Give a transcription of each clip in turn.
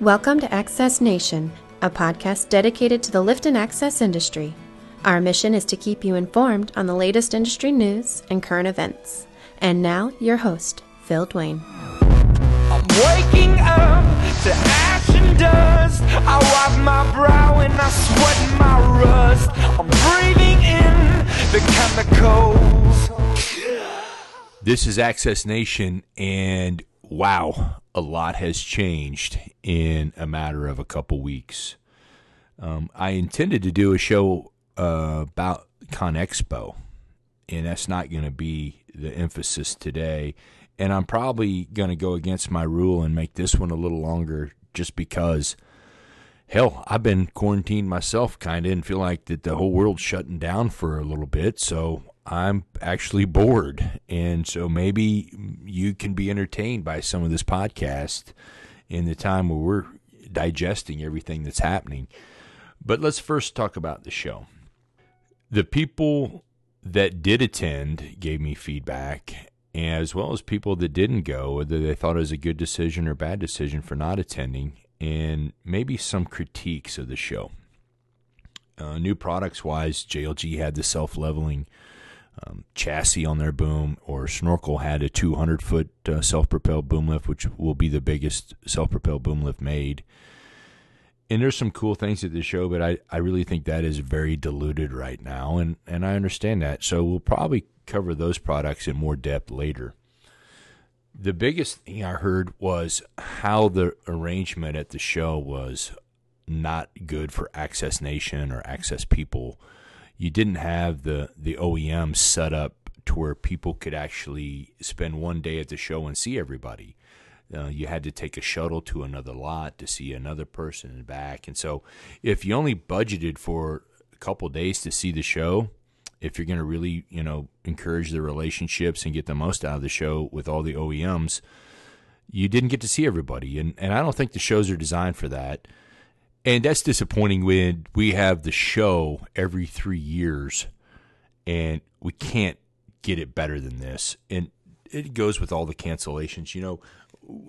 Welcome to Access Nation, a podcast dedicated to the lift and access industry. Our mission is to keep you informed on the latest industry news and current events. And now, your host, Phil Dwayne. I'm waking up to ash and dust. I wipe my brow and I sweat my rust. I'm breathing in the chemicals. This is Access Nation, and wow, a lot has changed in a matter of a couple weeks. Um, I intended to do a show uh, about ConExpo, and that's not going to be the emphasis today. And I'm probably going to go against my rule and make this one a little longer just because, hell, I've been quarantined myself kind of and feel like that the whole world's shutting down for a little bit. So I'm actually bored. And so maybe you can be entertained by some of this podcast in the time where we're digesting everything that's happening. But let's first talk about the show. The people that did attend gave me feedback, as well as people that didn't go, whether they thought it was a good decision or bad decision for not attending, and maybe some critiques of the show. Uh, new products wise, JLG had the self leveling um, chassis on their boom, or Snorkel had a 200 foot uh, self propelled boom lift, which will be the biggest self propelled boom lift made. And there's some cool things at the show, but I, I really think that is very diluted right now, and, and I understand that. So we'll probably cover those products in more depth later. The biggest thing I heard was how the arrangement at the show was not good for Access Nation or Access people you didn't have the the OEM set up to where people could actually spend one day at the show and see everybody. Uh, you had to take a shuttle to another lot to see another person and back. And so, if you only budgeted for a couple days to see the show, if you're going to really, you know, encourage the relationships and get the most out of the show with all the OEMs, you didn't get to see everybody. And and I don't think the shows are designed for that. And that's disappointing when we have the show every three years and we can't get it better than this. And it goes with all the cancellations. You know,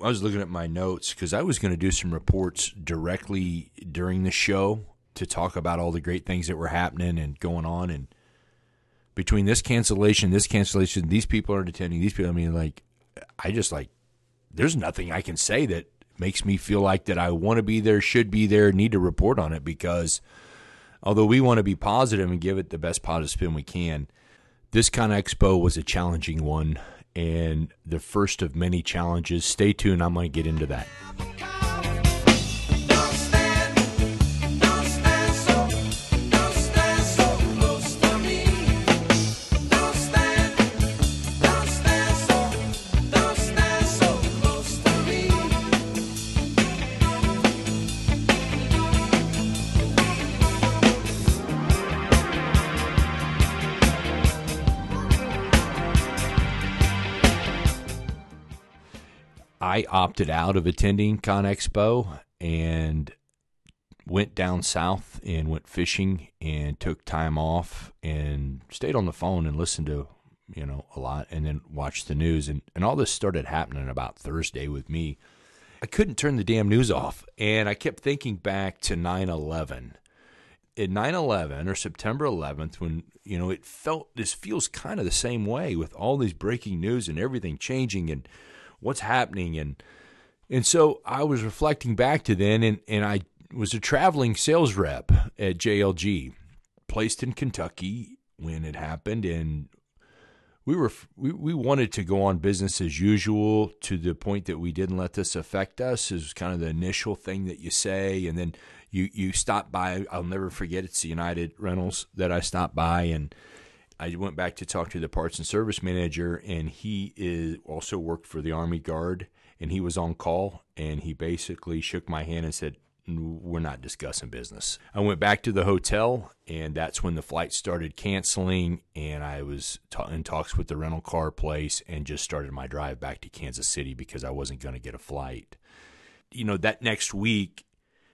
I was looking at my notes because I was going to do some reports directly during the show to talk about all the great things that were happening and going on. And between this cancellation, this cancellation, these people aren't attending, these people, I mean, like, I just like, there's nothing I can say that makes me feel like that I want to be there, should be there, need to report on it because although we want to be positive and give it the best positive spin we can, this kind of ConExpo was a challenging one and the first of many challenges. Stay tuned, I'm going to get into that. I opted out of attending ConExpo and went down south and went fishing and took time off and stayed on the phone and listened to you know a lot and then watched the news and, and all this started happening about Thursday with me. I couldn't turn the damn news off and I kept thinking back to 9/11. At 9/11 or September 11th when you know it felt this feels kind of the same way with all these breaking news and everything changing and what's happening? And and so I was reflecting back to then and and I was a traveling sales rep at JLG placed in Kentucky when it happened and we were we, we wanted to go on business as usual to the point that we didn't let this affect us. Is kind of the initial thing that you say and then you you stop by. I'll never forget it's the United Rentals that I stopped by and I went back to talk to the parts and service manager, and he is also worked for the Army Guard, and he was on call, and he basically shook my hand and said, "We're not discussing business." I went back to the hotel, and that's when the flight started canceling, and I was in talks with the rental car place, and just started my drive back to Kansas City because I wasn't going to get a flight. You know, that next week,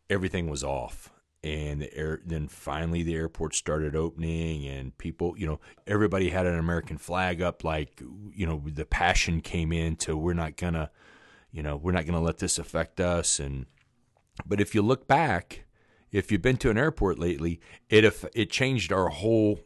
everything was off and the air, then finally the airport started opening and people you know everybody had an american flag up like you know the passion came in to we're not gonna you know we're not gonna let this affect us and But if you look back, if you've been to an airport lately, it aff- it changed our whole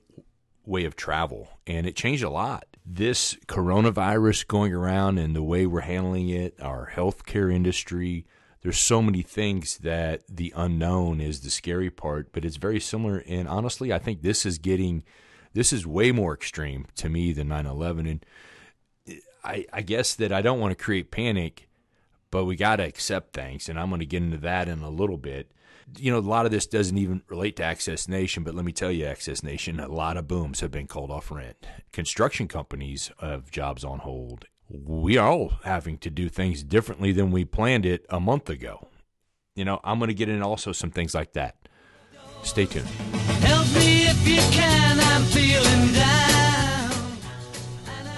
way of travel, and it changed a lot. This coronavirus going around and the way we're handling it, our healthcare industry, there's so many things that the unknown is the scary part, but it's very similar. And honestly, I think this is getting, this is way more extreme to me than 9 11. And I, I guess that I don't want to create panic, but we got to accept things. And I'm going to get into that in a little bit. You know, a lot of this doesn't even relate to Access Nation, but let me tell you, Access Nation, a lot of booms have been called off rent. Construction companies have jobs on hold. We are all having to do things differently than we planned it a month ago. You know, I'm going to get in also some things like that. Stay tuned. Help me if you can, I'm feeling down.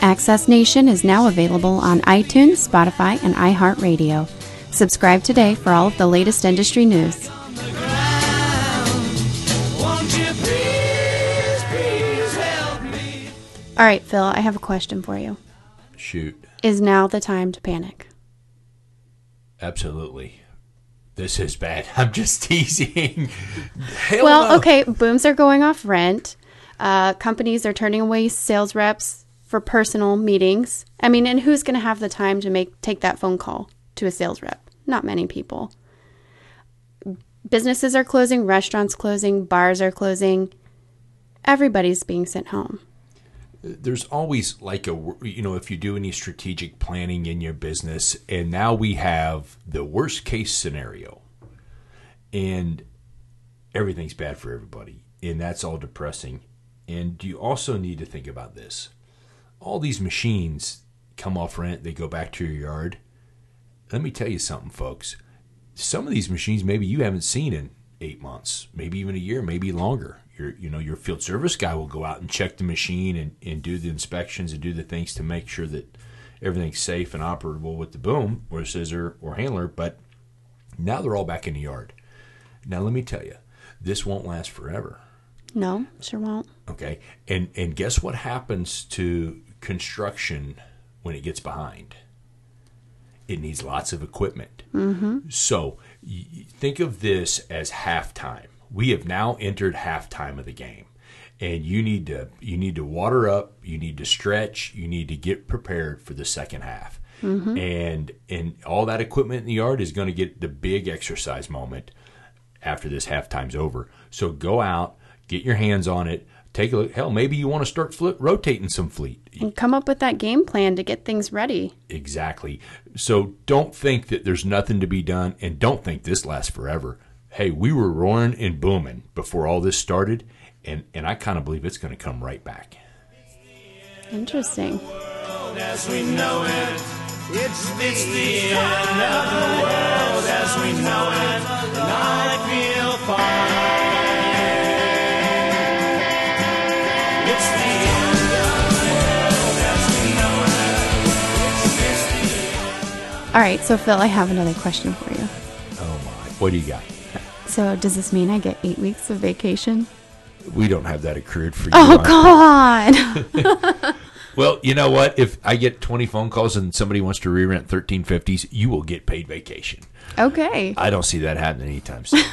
Access Nation is now available on iTunes, Spotify, and iHeartRadio. Subscribe today for all of the latest industry news. Won't you please, please help me? All right, Phil, I have a question for you. Shoot. Is now the time to panic? Absolutely. This is bad. I'm just teasing. Well, no. okay, booms are going off rent. Uh, companies are turning away sales reps for personal meetings. I mean, and who's going to have the time to make take that phone call to a sales rep? Not many people. Businesses are closing, restaurants closing, bars are closing. Everybody's being sent home. There's always like a you know if you do any strategic planning in your business and now we have the worst case scenario and everything's bad for everybody and that's all depressing. And you also need to think about this. All these machines come off rent they go back to your yard. Let me tell you something folks. Some of these machines maybe you haven't seen in eight months, maybe even a year, maybe longer. Your you know your field service guy will go out and check the machine and, and do the inspections and do the things to make sure that everything's safe and operable with the boom or scissor or handler. But now they're all back in the yard. Now let me tell you, this won't last forever. No, sure won't. Okay, and and guess what happens to construction when it gets behind? It needs lots of equipment. Mm-hmm. So think of this as halftime. We have now entered halftime of the game, and you need to you need to water up. You need to stretch. You need to get prepared for the second half. Mm-hmm. And and all that equipment in the yard is going to get the big exercise moment after this halftime's over. So go out, get your hands on it, take a look. Hell, maybe you want to start flip, rotating some fleet. And come up with that game plan to get things ready. Exactly. So don't think that there's nothing to be done, and don't think this lasts forever. Hey, we were roaring and booming before all this started, and and I kind of believe it's going to come right back. Interesting. As we know it, it's, it's the end of the world as we know it, and I feel fine. It's the end of the world as we know it. It's, it's All right, so Phil, I have another question for you. Oh my! What do you got? So, does this mean I get eight weeks of vacation? We don't have that accrued for you. Oh, God. Well, you know what? If I get 20 phone calls and somebody wants to re-rent 1350s, you will get paid vacation. okay. I don't see that happening anytime soon.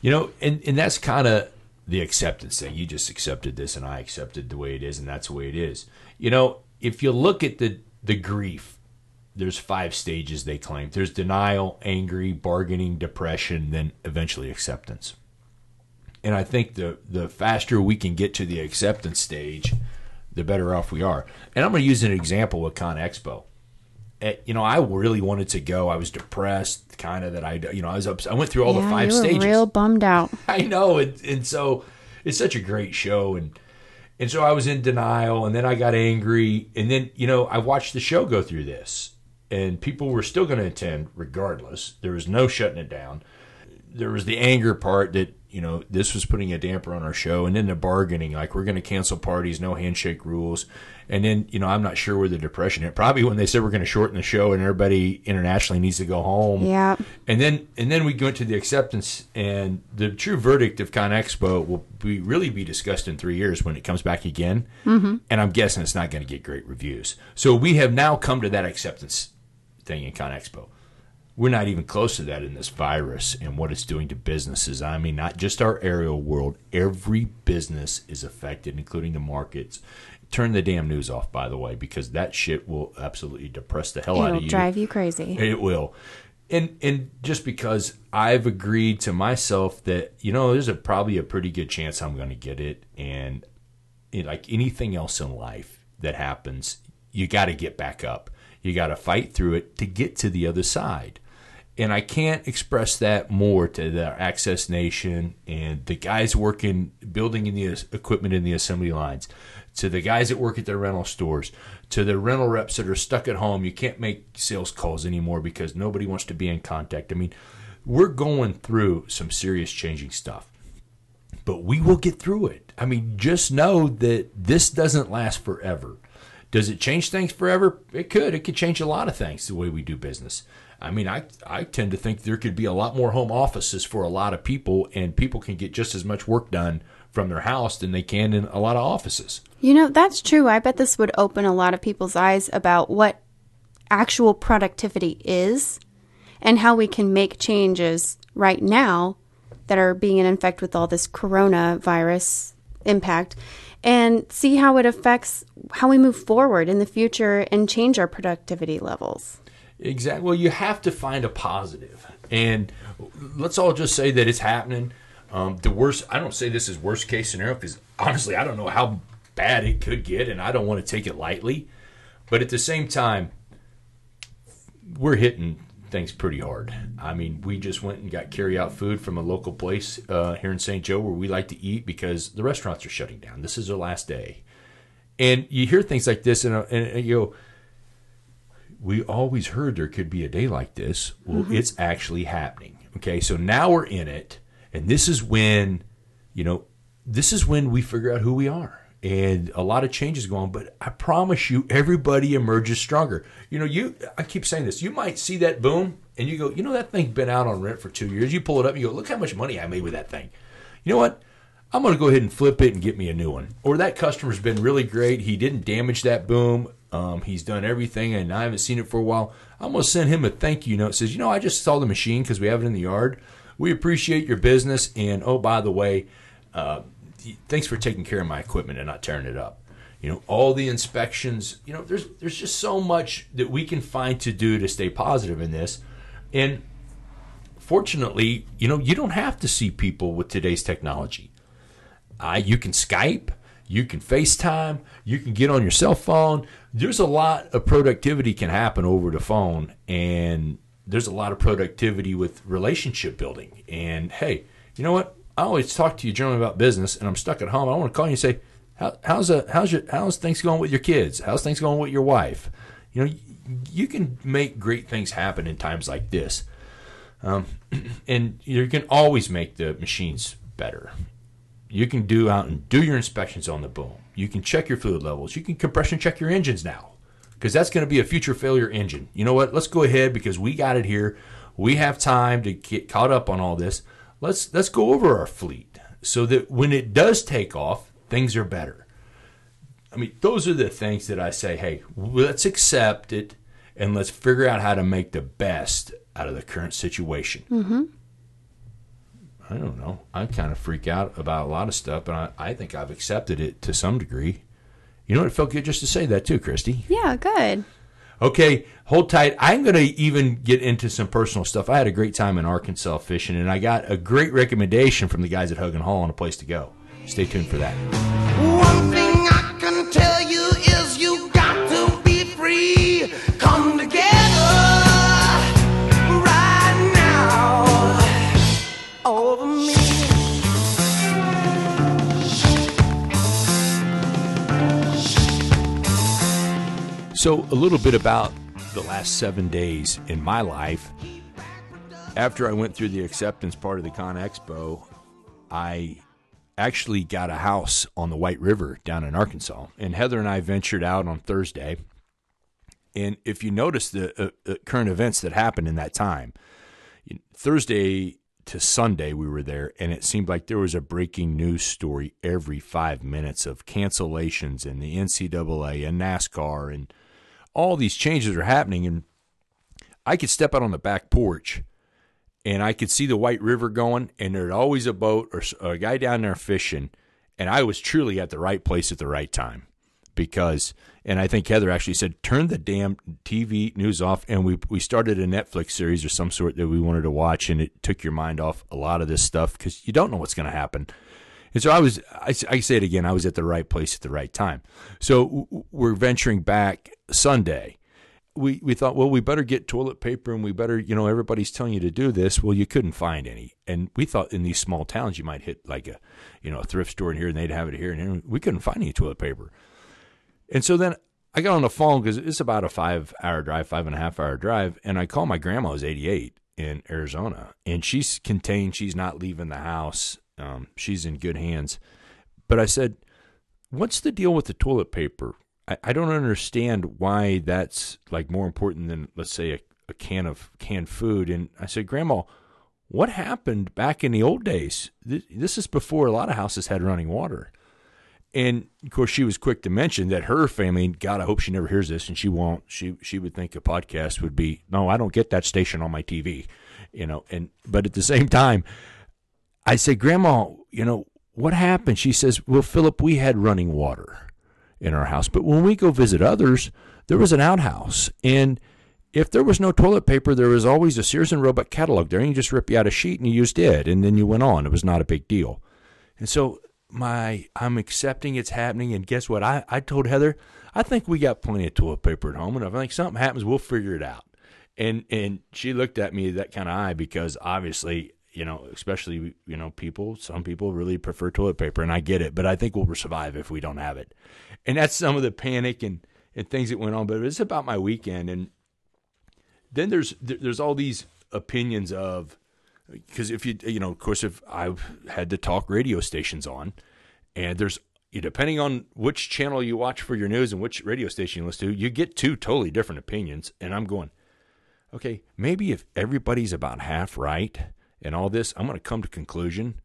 you know, and, and that's kind of the acceptance thing. You just accepted this and I accepted the way it is and that's the way it is. You know, if you look at the the grief, there's five stages they claim. There's denial, angry, bargaining, depression, then eventually acceptance. And I think the the faster we can get to the acceptance stage, the better off we are. And I'm going to use an example with Con Expo. Eh, You know, I really wanted to go. I was depressed, kind of that I, you know, I was up. I went through all the five stages. real bummed out. I know, and, and so it's such a great show, and and so I was in denial, and then I got angry, and then you know I watched the show go through this, and people were still going to attend regardless. There was no shutting it down. There was the anger part that you know this was putting a damper on our show, and then the bargaining, like we're going to cancel parties, no handshake rules, and then you know I'm not sure where the depression hit. Probably when they said we're going to shorten the show and everybody internationally needs to go home. Yeah. And then and then we go into the acceptance and the true verdict of Con Expo will be really be discussed in three years when it comes back again. Mm-hmm. And I'm guessing it's not going to get great reviews. So we have now come to that acceptance thing in ConExpo. We're not even close to that in this virus and what it's doing to businesses. I mean, not just our aerial world, every business is affected, including the markets. Turn the damn news off, by the way, because that shit will absolutely depress the hell out It'll of you. drive you crazy. It will. And and just because I've agreed to myself that you know there's a probably a pretty good chance I'm going to get it and you know, like anything else in life that happens you got to get back up. You got to fight through it to get to the other side. And I can't express that more to the Access Nation and the guys working, building in the equipment in the assembly lines, to the guys that work at the rental stores, to the rental reps that are stuck at home. You can't make sales calls anymore because nobody wants to be in contact. I mean, we're going through some serious changing stuff, but we will get through it. I mean, just know that this doesn't last forever. Does it change things forever? It could. It could change a lot of things the way we do business. I mean, I I tend to think there could be a lot more home offices for a lot of people, and people can get just as much work done from their house than they can in a lot of offices. You know, that's true. I bet this would open a lot of people's eyes about what actual productivity is and how we can make changes right now that are being in effect with all this coronavirus impact and see how it affects how we move forward in the future and change our productivity levels. Exactly. Well, you have to find a positive, and let's all just say that it's happening. Um, the worst. I don't say this is worst case scenario because honestly, I don't know how bad it could get, and I don't want to take it lightly. But at the same time, we're hitting things pretty hard. I mean, we just went and got carry out food from a local place uh, here in St. Joe where we like to eat because the restaurants are shutting down. This is their last day, and you hear things like this, and, uh, and, and you go we always heard there could be a day like this. Well, it's actually happening. Okay, so now we're in it, and this is when, you know, this is when we figure out who we are. And a lot of changes going but I promise you, everybody emerges stronger. You know, you I keep saying this. You might see that boom, and you go, you know, that thing's been out on rent for two years. You pull it up, and you go, look how much money I made with that thing. You know what? I'm going to go ahead and flip it and get me a new one. Or that customer's been really great. He didn't damage that boom. Um, he's done everything, and I haven't seen it for a while. I'm going to send him a thank you note. It says, you know, I just saw the machine because we have it in the yard. We appreciate your business, and oh, by the way, uh, thanks for taking care of my equipment and not tearing it up. You know, all the inspections. You know, there's there's just so much that we can find to do to stay positive in this, and fortunately, you know, you don't have to see people with today's technology. I you can Skype, you can FaceTime, you can get on your cell phone. There's a lot of productivity can happen over the phone, and there's a lot of productivity with relationship building. And hey, you know what? I always talk to you generally about business, and I'm stuck at home. I want to call you and say, How, "How's a, how's your how's things going with your kids? How's things going with your wife?" You know, you can make great things happen in times like this, um, and you can always make the machines better you can do out and do your inspections on the boom. You can check your fluid levels. You can compression check your engines now because that's going to be a future failure engine. You know what? Let's go ahead because we got it here. We have time to get caught up on all this. Let's let's go over our fleet so that when it does take off, things are better. I mean, those are the things that I say, hey, let's accept it and let's figure out how to make the best out of the current situation. Mm-hmm. I don't know. I kind of freak out about a lot of stuff, but I, I think I've accepted it to some degree. You know, it felt good just to say that too, Christy. Yeah, good. Okay, hold tight. I'm going to even get into some personal stuff. I had a great time in Arkansas fishing, and I got a great recommendation from the guys at Hug Hall on a place to go. Stay tuned for that. So, a little bit about the last seven days in my life. After I went through the acceptance part of the Con Expo, I actually got a house on the White River down in Arkansas. And Heather and I ventured out on Thursday. And if you notice the uh, uh, current events that happened in that time, Thursday to Sunday we were there, and it seemed like there was a breaking news story every five minutes of cancellations and the NCAA and NASCAR and all these changes are happening. And I could step out on the back porch and I could see the White River going, and there'd always a boat or a guy down there fishing, and I was truly at the right place at the right time because, and I think Heather actually said, turn the damn TV news off, and we we started a Netflix series or some sort that we wanted to watch, and it took your mind off a lot of this stuff because you don't know what's going to happen. And so I was, I, I say it again, I was at the right place at the right time. So we're venturing back Sunday we, we thought, well, we better get toilet paper and we better, you know, everybody's telling you to do this. Well, you couldn't find any. And we thought in these small towns, you might hit like a, you know, a thrift store in here and they'd have it here. And we couldn't find any toilet paper. And so then I got on the phone because it's about a five hour drive, five and a half hour drive. And I call my grandma, who's 88 in Arizona, and she's contained. She's not leaving the house. Um, she's in good hands. But I said, what's the deal with the toilet paper? I, don't understand why that's like more important than let's say a, a can of canned food. And I said, Grandma, what happened back in the old days? This, this is before a lot of houses had running water. And of course, she was quick to mention that her family. God, I hope she never hears this, and she won't. She she would think a podcast would be no. I don't get that station on my TV, you know. And but at the same time, I say, Grandma, you know what happened? She says, Well, Philip, we had running water in our house, but when we go visit others, there was an outhouse, and if there was no toilet paper, there was always a Sears and Roebuck catalog there, and you just rip you out a sheet and you used it, and then you went on. It was not a big deal. And so my I'm accepting it's happening, and guess what? I, I told Heather, I think we got plenty of toilet paper at home, and if I think something happens, we'll figure it out. And and she looked at me that kind of eye because obviously, you know, especially you know, people, some people really prefer toilet paper, and I get it, but I think we'll survive if we don't have it. And that's some of the panic and and things that went on. But it's about my weekend, and then there's there- there's all these opinions of because if you you know of course if I've had to talk radio stations on, and there's depending on which channel you watch for your news and which radio station you listen to, you get two totally different opinions. And I'm going, okay, maybe if everybody's about half right and all this, I'm going to come to conclusion.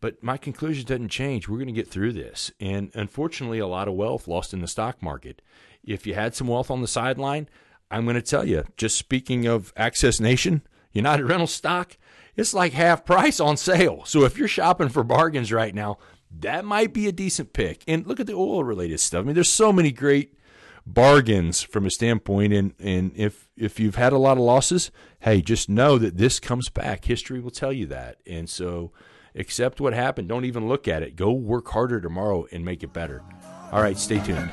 But my conclusion doesn't change. We're going to get through this. And unfortunately, a lot of wealth lost in the stock market. If you had some wealth on the sideline, I'm going to tell you, just speaking of Access Nation, United Rental stock, it's like half price on sale. So if you're shopping for bargains right now, that might be a decent pick. And look at the oil related stuff. I mean, there's so many great bargains from a standpoint and and if if you've had a lot of losses hey just know that this comes back. History will tell you that. And so accept what happened. Don't even look at it. Go work harder tomorrow and make it better. All right stay tuned.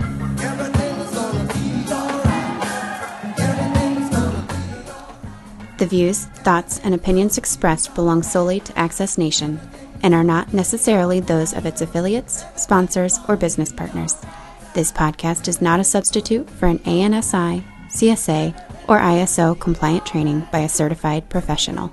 The views, thoughts, and opinions expressed belong solely to Access Nation and are not necessarily those of its affiliates, sponsors, or business partners. This podcast is not a substitute for an ANSI, CSA, or ISO compliant training by a certified professional.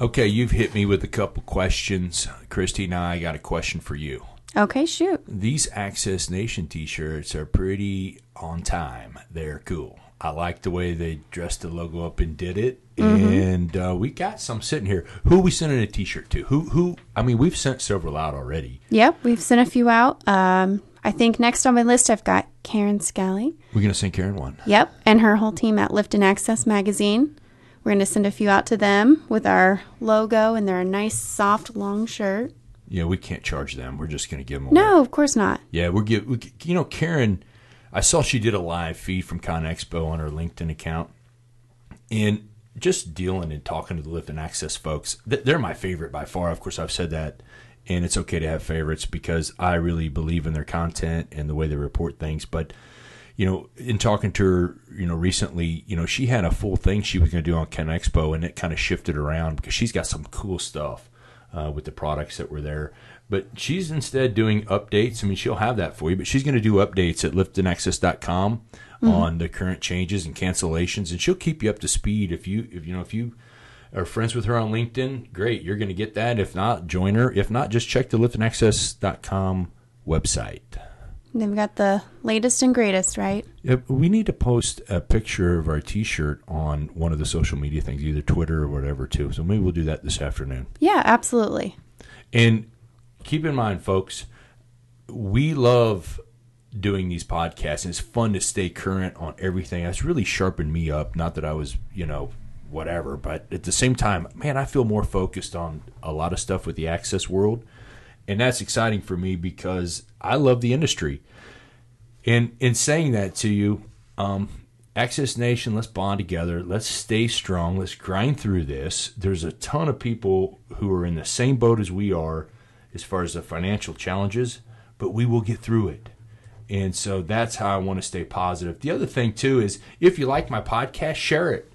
okay you've hit me with a couple questions. Christy and i got a question for you. Okay, shoot. these access nation t-shirts are pretty on time. They're cool. I like the way they dressed the logo up and did it and uh, we got some sitting here who we sending a t-shirt to who who i mean we've sent several out already Yep, we've sent a few out. Um, I think next on my list I've got Karen Scally. we're gonna send karen one Yep, and her whole team at Lift and Access magazine. We're going to send a few out to them with our logo, and they're a nice, soft, long shirt. yeah we can't charge them we're just gonna give them away. No, of course not. Yeah, we're give we, you know Karen. I saw she did a live feed from Con Expo on her LinkedIn account, and just dealing and talking to the Lift and Access folks. They're my favorite by far. Of course, I've said that, and it's okay to have favorites because I really believe in their content and the way they report things. But you know, in talking to her, you know, recently, you know, she had a full thing she was going to do on Con Expo, and it kind of shifted around because she's got some cool stuff uh, with the products that were there. But she's instead doing updates. I mean, she'll have that for you, but she's going to do updates at liftandaccess.com Mm-hmm. on the current changes and cancellations, and she'll keep you up to speed. If you, if you know, if you are friends with her on LinkedIn, great, you're going to get that. If not, join her. If not, just check the liftandaccess.com website. They've got the latest and greatest, right? We need to post a picture of our T-shirt on one of the social media things, either Twitter or whatever, too. So maybe we'll do that this afternoon. Yeah, absolutely. And keep in mind, folks, we love doing these podcasts. And it's fun to stay current on everything. It's really sharpened me up. Not that I was, you know, whatever, but at the same time, man, I feel more focused on a lot of stuff with the access world. And that's exciting for me because I love the industry. And in saying that to you, um, Access Nation, let's bond together. Let's stay strong. Let's grind through this. There's a ton of people who are in the same boat as we are as far as the financial challenges, but we will get through it. And so that's how I want to stay positive. The other thing, too, is if you like my podcast, share it.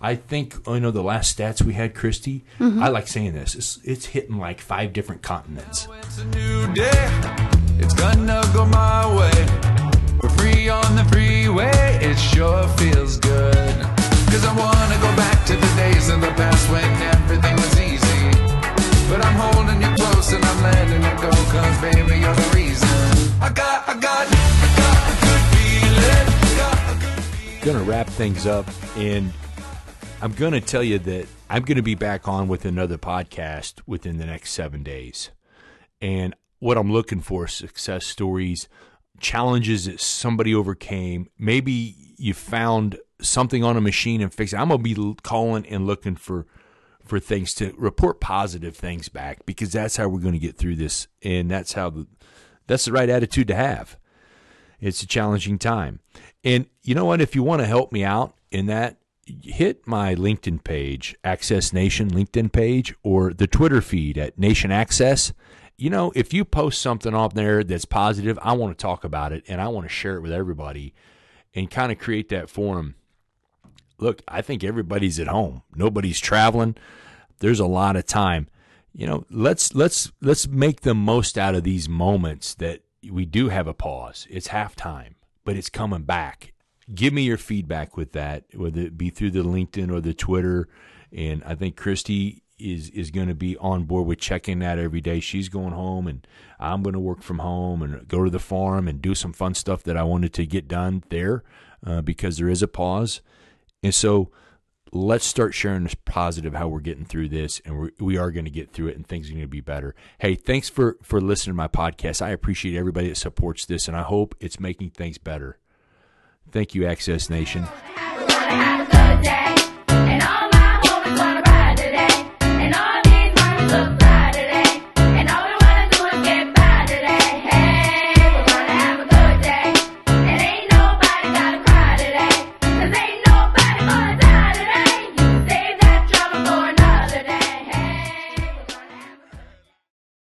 I think, you know, the last stats we had, Christy, mm-hmm. I like saying this, it's, it's hitting like five different continents. It's a new day. It's gonna go my way. We're free on the freeway. It sure feels wrap things up and I'm going to tell you that I'm going to be back on with another podcast within the next 7 days. And what I'm looking for success stories, challenges that somebody overcame. Maybe you found something on a machine and fixed it. I'm going to be calling and looking for for things to report positive things back because that's how we're going to get through this and that's how the that's the right attitude to have. It's a challenging time. And you know what? If you want to help me out in that, hit my LinkedIn page, Access Nation LinkedIn page, or the Twitter feed at Nation Access. You know, if you post something on there that's positive, I want to talk about it and I want to share it with everybody and kind of create that forum. Look, I think everybody's at home. Nobody's traveling. There's a lot of time. You know, let's let's let's make the most out of these moments that we do have a pause. It's halftime, but it's coming back. Give me your feedback with that, whether it be through the LinkedIn or the Twitter. And I think Christy is is going to be on board with checking that every day. She's going home, and I'm going to work from home and go to the farm and do some fun stuff that I wanted to get done there uh, because there is a pause. And so let's start sharing this positive how we're getting through this and we're, we are going to get through it and things are going to be better. Hey, thanks for for listening to my podcast. I appreciate everybody that supports this and I hope it's making things better. Thank you Access Nation.